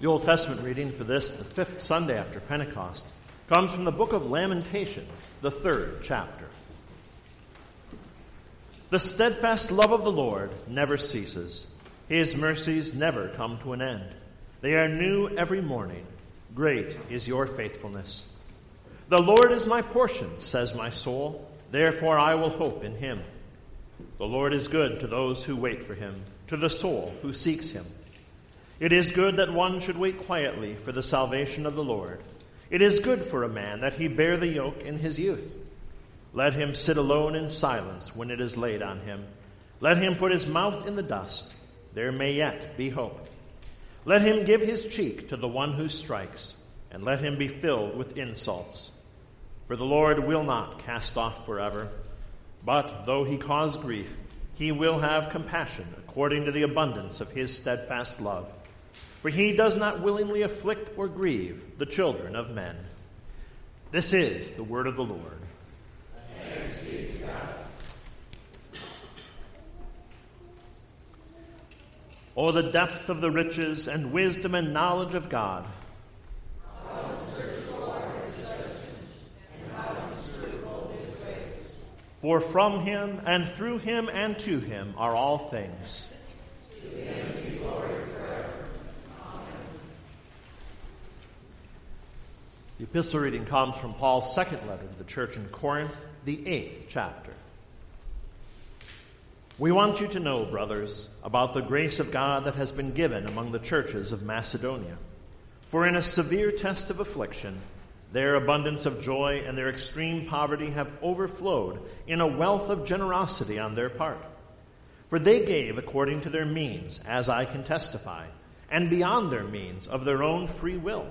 The Old Testament reading for this, the fifth Sunday after Pentecost, comes from the book of Lamentations, the third chapter. The steadfast love of the Lord never ceases. His mercies never come to an end. They are new every morning. Great is your faithfulness. The Lord is my portion, says my soul. Therefore I will hope in him. The Lord is good to those who wait for him, to the soul who seeks him. It is good that one should wait quietly for the salvation of the Lord. It is good for a man that he bear the yoke in his youth. Let him sit alone in silence when it is laid on him. Let him put his mouth in the dust. There may yet be hope. Let him give his cheek to the one who strikes, and let him be filled with insults. For the Lord will not cast off forever, but though he cause grief, he will have compassion according to the abundance of his steadfast love. For he does not willingly afflict or grieve the children of men. This is the word of the Lord. Oh, the depth of the riches and wisdom and knowledge of God. For from him and through him and to him are all things. The epistle reading comes from Paul's second letter to the church in Corinth, the eighth chapter. We want you to know, brothers, about the grace of God that has been given among the churches of Macedonia. For in a severe test of affliction, their abundance of joy and their extreme poverty have overflowed in a wealth of generosity on their part. For they gave according to their means, as I can testify, and beyond their means of their own free will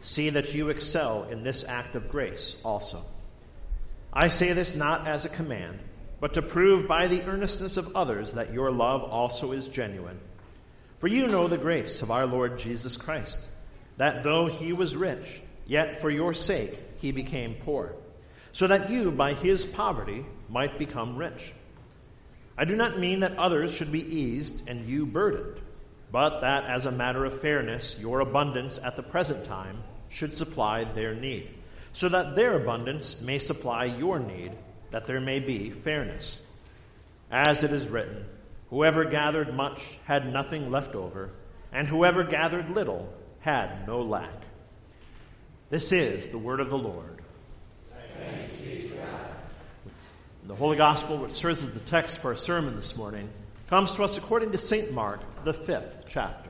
See that you excel in this act of grace also. I say this not as a command, but to prove by the earnestness of others that your love also is genuine. For you know the grace of our Lord Jesus Christ, that though he was rich, yet for your sake he became poor, so that you by his poverty might become rich. I do not mean that others should be eased and you burdened but that as a matter of fairness, your abundance at the present time should supply their need, so that their abundance may supply your need, that there may be fairness. As it is written, whoever gathered much had nothing left over, and whoever gathered little had no lack. This is the word of the Lord. The Holy Gospel, which serves as the text for our sermon this morning, comes to us according to St. Mark, the fifth chapter.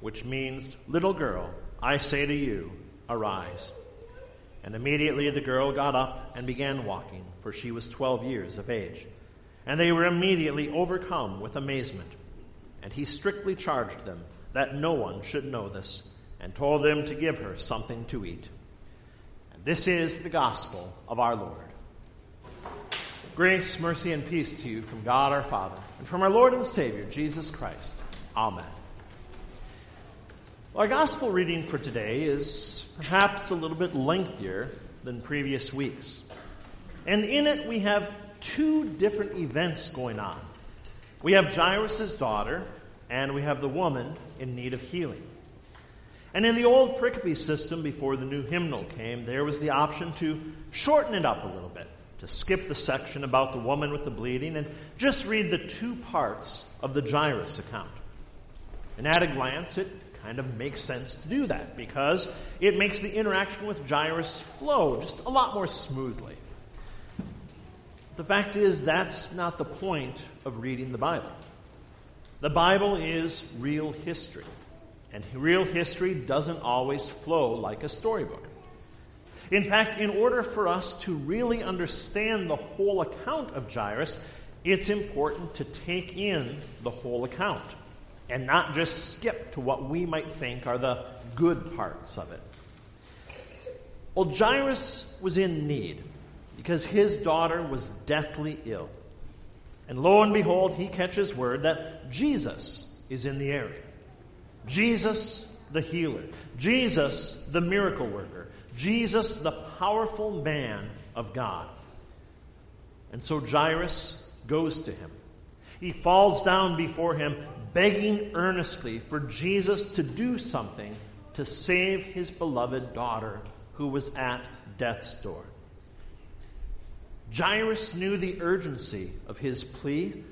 which means, Little girl, I say to you, arise. And immediately the girl got up and began walking, for she was twelve years of age. And they were immediately overcome with amazement. And he strictly charged them that no one should know this, and told them to give her something to eat. And this is the gospel of our Lord. Grace, mercy, and peace to you from God our Father and from our Lord and Savior, Jesus Christ. Amen. Our gospel reading for today is perhaps a little bit lengthier than previous weeks. And in it, we have two different events going on. We have Jairus' daughter, and we have the woman in need of healing. And in the old pericope system, before the new hymnal came, there was the option to shorten it up a little bit to skip the section about the woman with the bleeding and just read the two parts of the Jairus account. And at a glance, it kind of makes sense to do that because it makes the interaction with Jairus flow just a lot more smoothly. The fact is, that's not the point of reading the Bible. The Bible is real history, and real history doesn't always flow like a storybook. In fact, in order for us to really understand the whole account of Jairus, it's important to take in the whole account and not just skip to what we might think are the good parts of it. Well, Jairus was in need because his daughter was deathly ill. And lo and behold, he catches word that Jesus is in the area. Jesus, the healer. Jesus, the miracle worker. Jesus, the powerful man of God. And so Jairus goes to him. He falls down before him, begging earnestly for Jesus to do something to save his beloved daughter who was at death's door. Jairus knew the urgency of his plea,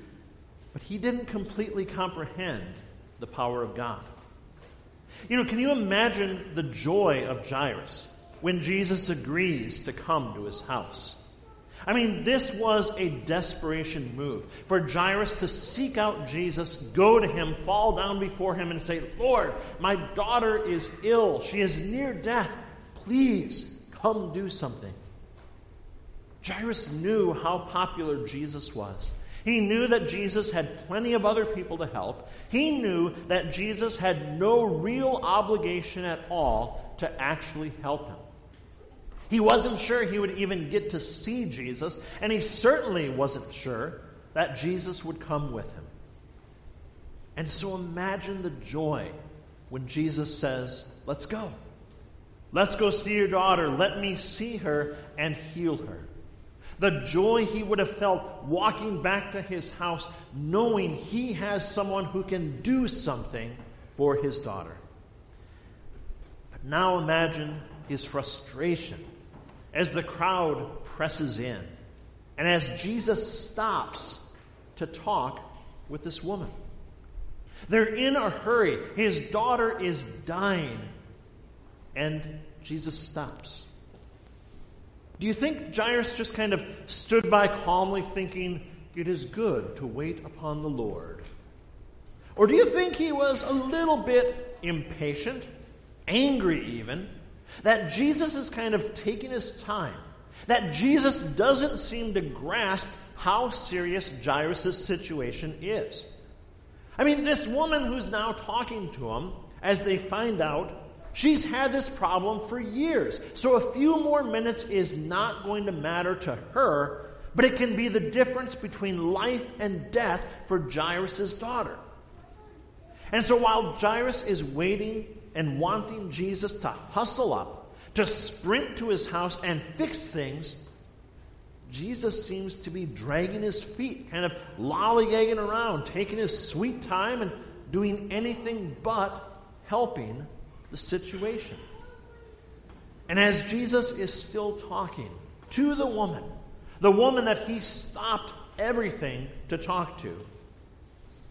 but he didn't completely comprehend the power of God. You know, can you imagine the joy of Jairus when Jesus agrees to come to his house. I mean, this was a desperation move for Jairus to seek out Jesus, go to him, fall down before him, and say, Lord, my daughter is ill. She is near death. Please come do something. Jairus knew how popular Jesus was. He knew that Jesus had plenty of other people to help. He knew that Jesus had no real obligation at all to actually help him. He wasn't sure he would even get to see Jesus, and he certainly wasn't sure that Jesus would come with him. And so imagine the joy when Jesus says, Let's go. Let's go see your daughter. Let me see her and heal her. The joy he would have felt walking back to his house, knowing he has someone who can do something for his daughter. But now imagine his frustration as the crowd presses in and as Jesus stops to talk with this woman. They're in a hurry. His daughter is dying. And Jesus stops. Do you think Jairus just kind of stood by calmly thinking, it is good to wait upon the Lord? Or do you think he was a little bit impatient, angry even, that Jesus is kind of taking his time. That Jesus doesn't seem to grasp how serious Jairus' situation is. I mean, this woman who's now talking to him, as they find out, She's had this problem for years. So a few more minutes is not going to matter to her, but it can be the difference between life and death for Jairus' daughter. And so while Jairus is waiting and wanting Jesus to hustle up, to sprint to his house and fix things, Jesus seems to be dragging his feet, kind of lollygagging around, taking his sweet time and doing anything but helping the situation. And as Jesus is still talking to the woman, the woman that he stopped everything to talk to,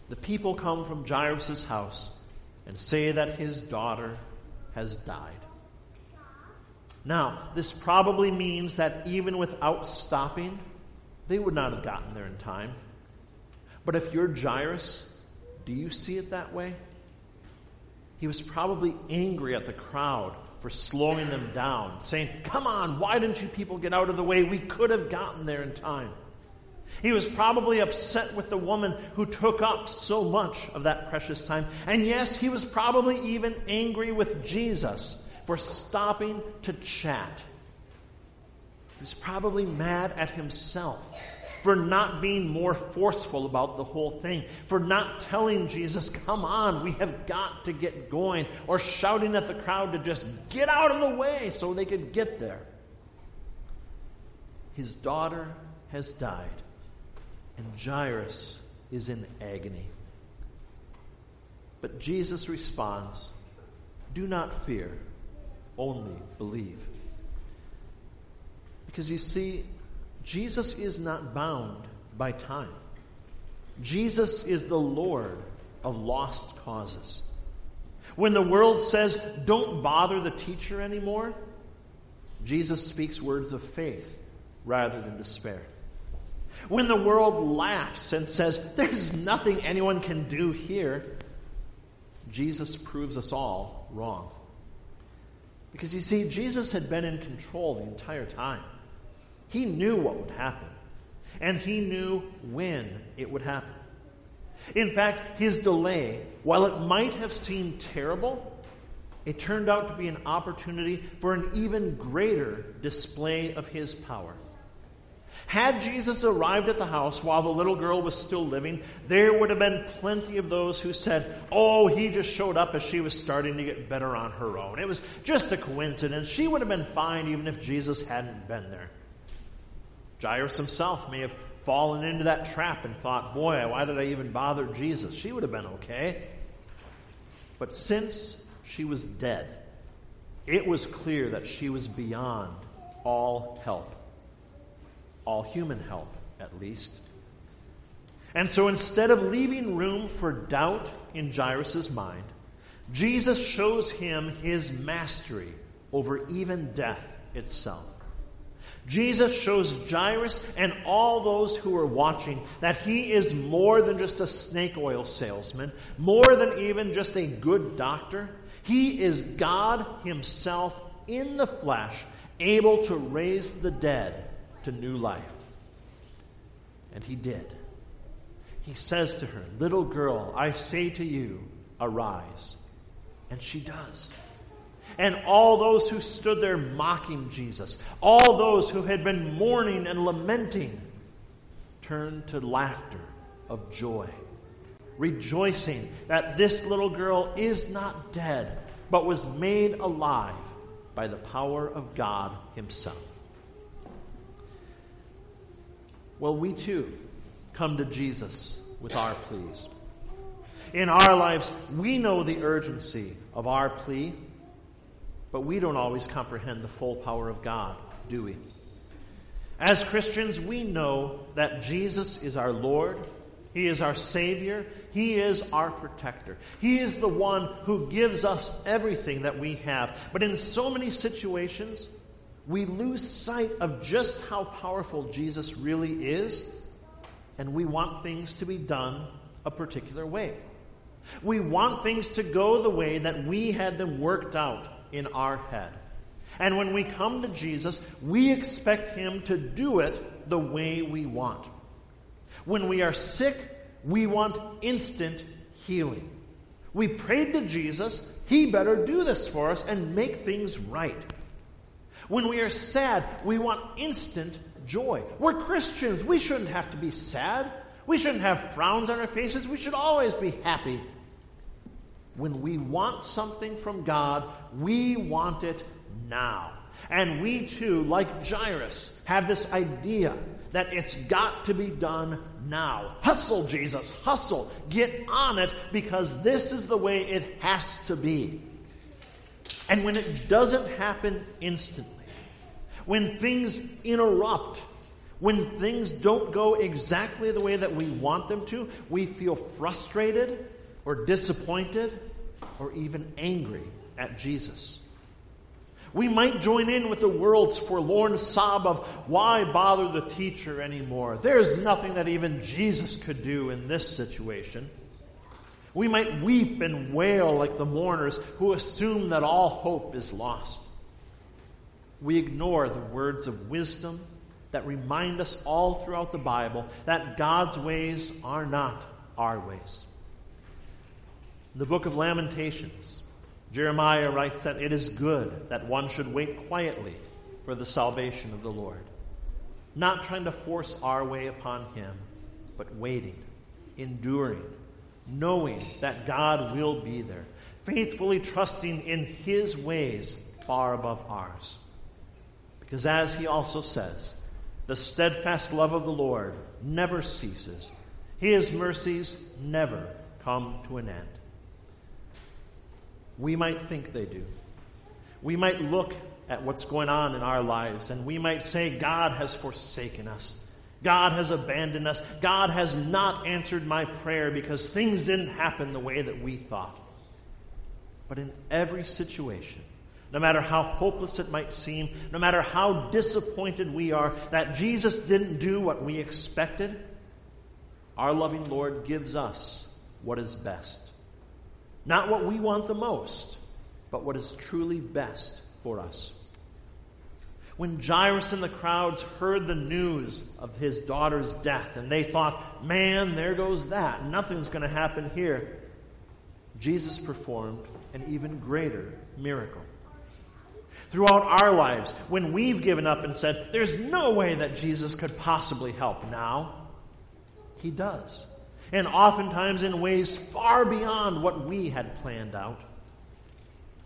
the people come from Jairus' house and say that his daughter has died. Now, this probably means that even without stopping, they would not have gotten there in time. But if you're Jairus, do you see it that way? He was probably angry at the crowd for slowing them down, saying, Come on, why didn't you people get out of the way? We could have gotten there in time. He was probably upset with the woman who took up so much of that precious time. And yes, he was probably even angry with Jesus for stopping to chat. He was probably mad at himself for not being more forceful about the whole thing, for not telling Jesus, come on, we have got to get going, or shouting at the crowd to just get out of the way so they could get there. His daughter has died, and Jairus is in agony. But Jesus responds, Do not fear only believe. Because you see, Jesus is not bound by time. Jesus is the Lord of lost causes. When the world says, don't bother the teacher anymore, Jesus speaks words of faith rather than despair. When the world laughs and says, there's nothing anyone can do here, Jesus proves us all wrong. Because you see, Jesus had been in control the entire time. He knew what would happen, and he knew when it would happen. In fact, his delay, while it might have seemed terrible, it turned out to be an opportunity for an even greater display of his power. Had Jesus arrived at the house while the little girl was still living, there would have been plenty of those who said, Oh, he just showed up as she was starting to get better on her own. It was just a coincidence. She would have been fine even if Jesus hadn't been there. Jairus himself may have fallen into that trap and thought, Boy, why did I even bother Jesus? She would have been okay. But since she was dead, it was clear that she was beyond all help all human help, at least. And so instead of leaving room for doubt in Jairus' mind, Jesus shows him his mastery over even death itself. Jesus shows Jairus and all those who are watching that he is more than just a snake oil salesman, more than even just a good doctor. He is God Himself in the flesh, able to raise the dead to new life. And he did. He says to her, Little girl, I say to you, arise. And she does. And all those who stood there mocking Jesus, all those who had been mourning and lamenting, turned to laughter of joy, rejoicing that this little girl is not dead, but was made alive by the power of God Himself. Well, we too come to Jesus with our pleas. In our lives, we know the urgency of our plea, but we don't always comprehend the full power of God, do we? As Christians, we know that Jesus is our Lord, He is our Savior, He is our protector. He is the one who gives us everything that we have. But in so many situations, we lose sight of just how powerful Jesus really is, and we want things to be done a particular way. We want things to go the way that we had them worked out in our head. And when we come to Jesus, we expect Him to do it the way we want. When we are sick, we want instant healing. We prayed to Jesus, He better do this for us and make things right. When we are sad, we want instant joy. We're Christians. We shouldn't have to be sad. We shouldn't have frowns on our faces. We should always be happy. When we want something from God, we want it now. And we too, like Jairus, have this idea that it's got to be done now. Hustle, Jesus, hustle. Get on it because this is the way it has to be. And when it doesn't happen instantly, when things interrupt, when things don't go exactly the way that we want them to, we feel frustrated or disappointed or even angry at Jesus. We might join in with the world's forlorn sob of, why bother the teacher anymore? There's nothing that even Jesus could do in this situation. We might weep and wail like the mourners who assume that all hope is lost. We ignore the words of wisdom that remind us all throughout the Bible that God's ways are not our ways. In the book of Lamentations, Jeremiah writes that it is good that one should wait quietly for the salvation of the Lord. Not trying to force our way upon Him, but waiting, enduring, knowing that God will be there, faithfully trusting in His ways far above ours. Because as He also says, the steadfast love of the Lord never ceases, His mercies never come to an end. We might think they do. We might look at what's going on in our lives and we might say, God has forsaken us. God has abandoned us. God has not answered my prayer because things didn't happen the way that we thought. But in every situation, no matter how hopeless it might seem, no matter how disappointed we are that Jesus didn't do what we expected, our loving Lord gives us what is best. Not what we want the most, but what is truly best for us. When Jairus and the crowds heard the news of his daughter's death and they thought, man, there goes that. Nothing's going to happen here. Jesus performed an even greater miracle. Throughout our lives, when we've given up and said, there's no way that Jesus could possibly help now, he does and oftentimes in ways far beyond what we had planned out.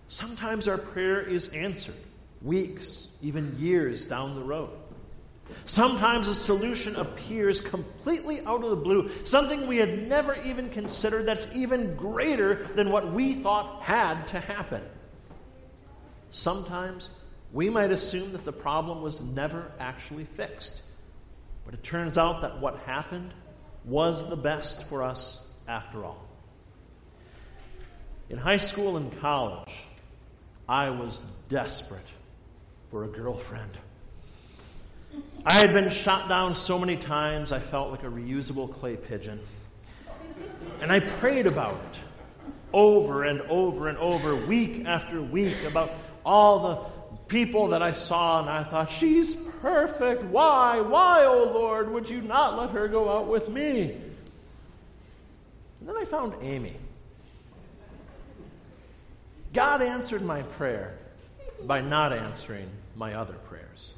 Sometimes our prayer is answered weeks, even years down the road. Sometimes a solution appears completely out of the blue, something we had never even considered that's even greater than what we thought had to happen. Sometimes we might assume that the problem was never actually fixed. But it turns out that what happened was the best for us after all. In high school and college, I was desperate for a girlfriend. I had been shot down so many times I felt like a reusable clay pigeon. And I prayed about it over and over and over, week after week, about all the people that I saw, and I thought, she's perfect. Why? Why, oh Lord, would you not let her go out with me? And then I found Amy. God answered my prayer by not answering my other prayers.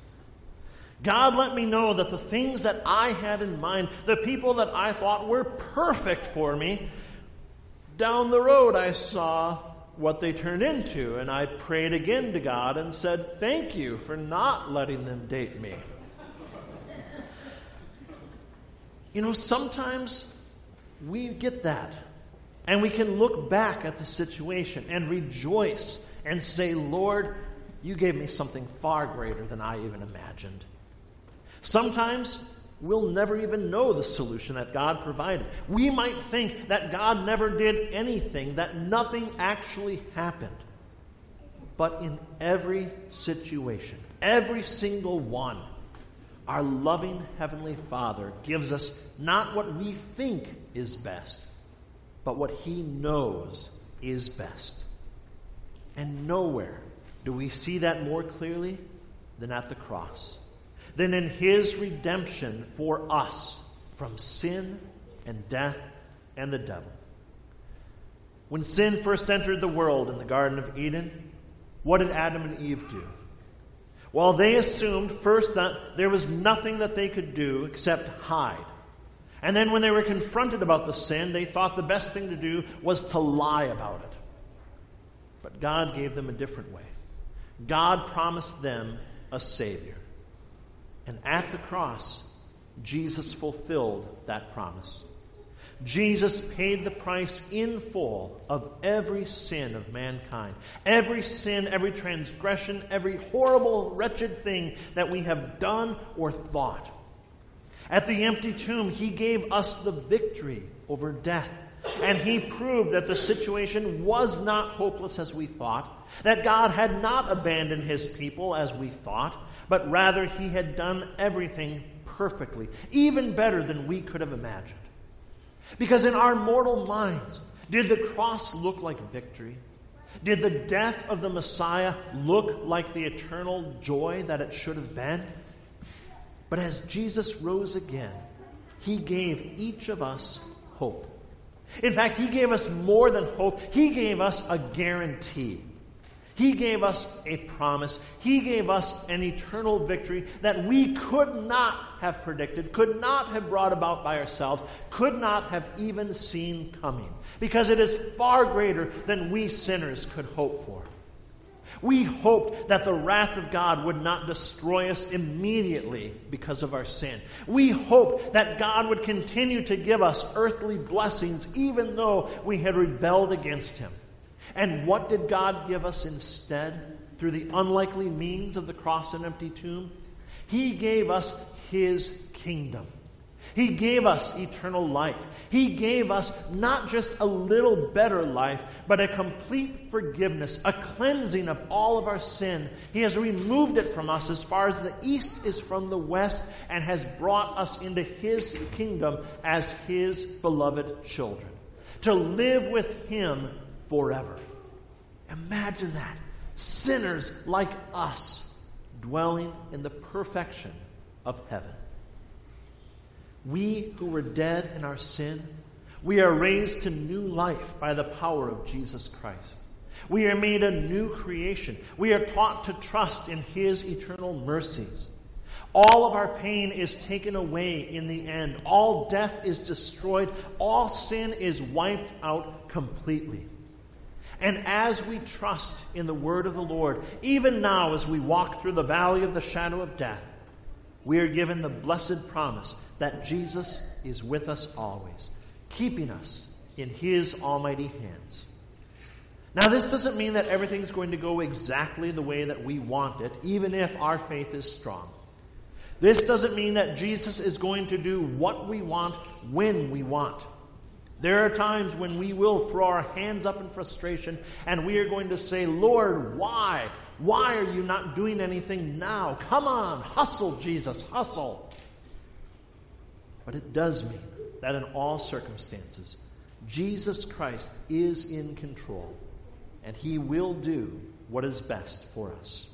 God let me know that the things that I had in mind, the people that I thought were perfect for me, down the road I saw what they turned into. And I prayed again to God and said, Thank you for not letting them date me. you know, sometimes we get that. And we can look back at the situation and rejoice and say, Lord, you gave me something far greater than I even imagined. Sometimes we'll never even know the solution that God provided. We might think that God never did anything, that nothing actually happened. But in every situation, every single one, our loving Heavenly Father gives us not what we think is best, but what He knows is best. And nowhere do we see that more clearly than at the cross than in his redemption for us from sin and death and the devil. When sin first entered the world in the Garden of Eden, what did Adam and Eve do? Well, they assumed first that there was nothing that they could do except hide. And then when they were confronted about the sin, they thought the best thing to do was to lie about it. But God gave them a different way. God promised them a Savior. And at the cross, Jesus fulfilled that promise. Jesus paid the price in full of every sin of mankind. Every sin, every transgression, every horrible, wretched thing that we have done or thought. At the empty tomb, he gave us the victory over death. And he proved that the situation was not hopeless as we thought, that God had not abandoned his people as we thought, but rather he had done everything perfectly, even better than we could have imagined. Because in our mortal minds, did the cross look like victory? Did the death of the Messiah look like the eternal joy that it should have been? But as Jesus rose again, he gave each of us hope. In fact, he gave us more than hope, he gave us a guarantee. He gave us a promise. He gave us an eternal victory that we could not have predicted, could not have brought about by ourselves, could not have even seen coming, because it is far greater than we sinners could hope for. We hoped that the wrath of God would not destroy us immediately because of our sin. We hoped that God would continue to give us earthly blessings even though we had rebelled against Him. And what did God give us instead through the unlikely means of the cross and empty tomb? He gave us His kingdom. He gave us eternal life. He gave us not just a little better life, but a complete forgiveness, a cleansing of all of our sin. He has removed it from us as far as the east is from the west and has brought us into His kingdom as His beloved children. To live with Him forever. Imagine that. Sinners like us dwelling in the perfection of heaven. We who were dead in our sin, we are raised to new life by the power of Jesus Christ. We are made a new creation. We are taught to trust in His eternal mercies. All of our pain is taken away in the end. All death is destroyed. All sin is wiped out completely. And as we trust in the word of the Lord, even now as we walk through the valley of the shadow of death, we are given the blessed promise that Jesus is with us always, keeping us in his almighty hands. Now, this doesn't mean that everything's going to go exactly the way that we want it, even if our faith is strong. This doesn't mean that Jesus is going to do what we want when we want. There are times when we will throw our hands up in frustration and we are going to say, Lord, why? Why are you not doing anything now? Come on, hustle, Jesus, hustle. But it does mean that in all circumstances, Jesus Christ is in control and he will do what is best for us.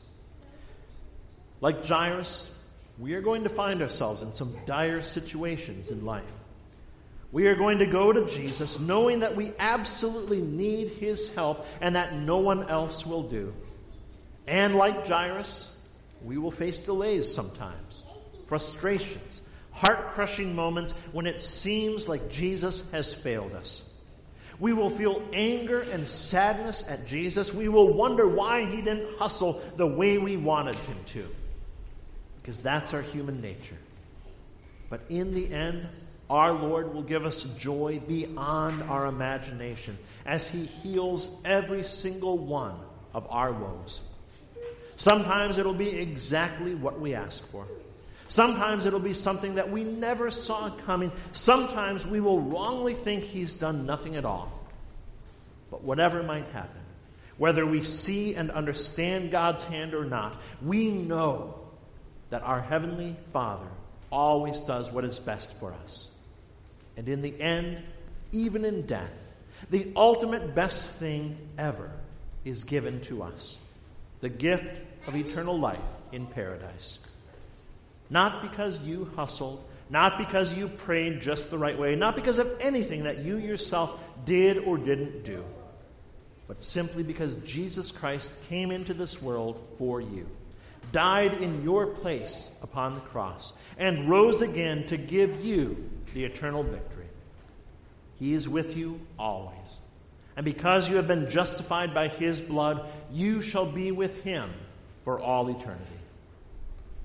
Like Jairus, we are going to find ourselves in some dire situations in life. We are going to go to Jesus knowing that we absolutely need his help and that no one else will do. And like Jairus, we will face delays sometimes, frustrations, heart crushing moments when it seems like Jesus has failed us. We will feel anger and sadness at Jesus. We will wonder why he didn't hustle the way we wanted him to. Because that's our human nature. But in the end, our Lord will give us joy beyond our imagination as He heals every single one of our woes. Sometimes it'll be exactly what we ask for. Sometimes it'll be something that we never saw coming. Sometimes we will wrongly think He's done nothing at all. But whatever might happen, whether we see and understand God's hand or not, we know that our Heavenly Father always does what is best for us. And in the end, even in death, the ultimate best thing ever is given to us the gift of eternal life in paradise. Not because you hustled, not because you prayed just the right way, not because of anything that you yourself did or didn't do, but simply because Jesus Christ came into this world for you, died in your place upon the cross, and rose again to give you the eternal victory. He is with you always. And because you have been justified by his blood, you shall be with him for all eternity.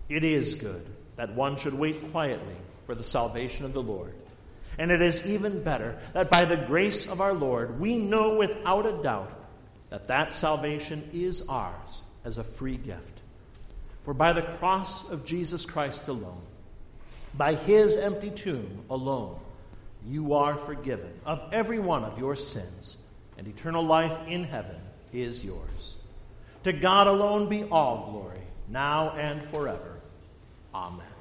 It is good that one should wait quietly for the salvation of the Lord. And it is even better that by the grace of our Lord, we know without a doubt that that salvation is ours as a free gift. For by the cross of Jesus Christ alone, by his empty tomb alone, you are forgiven of every one of your sins, and eternal life in heaven is yours. To God alone be all glory, now and forever. Amen.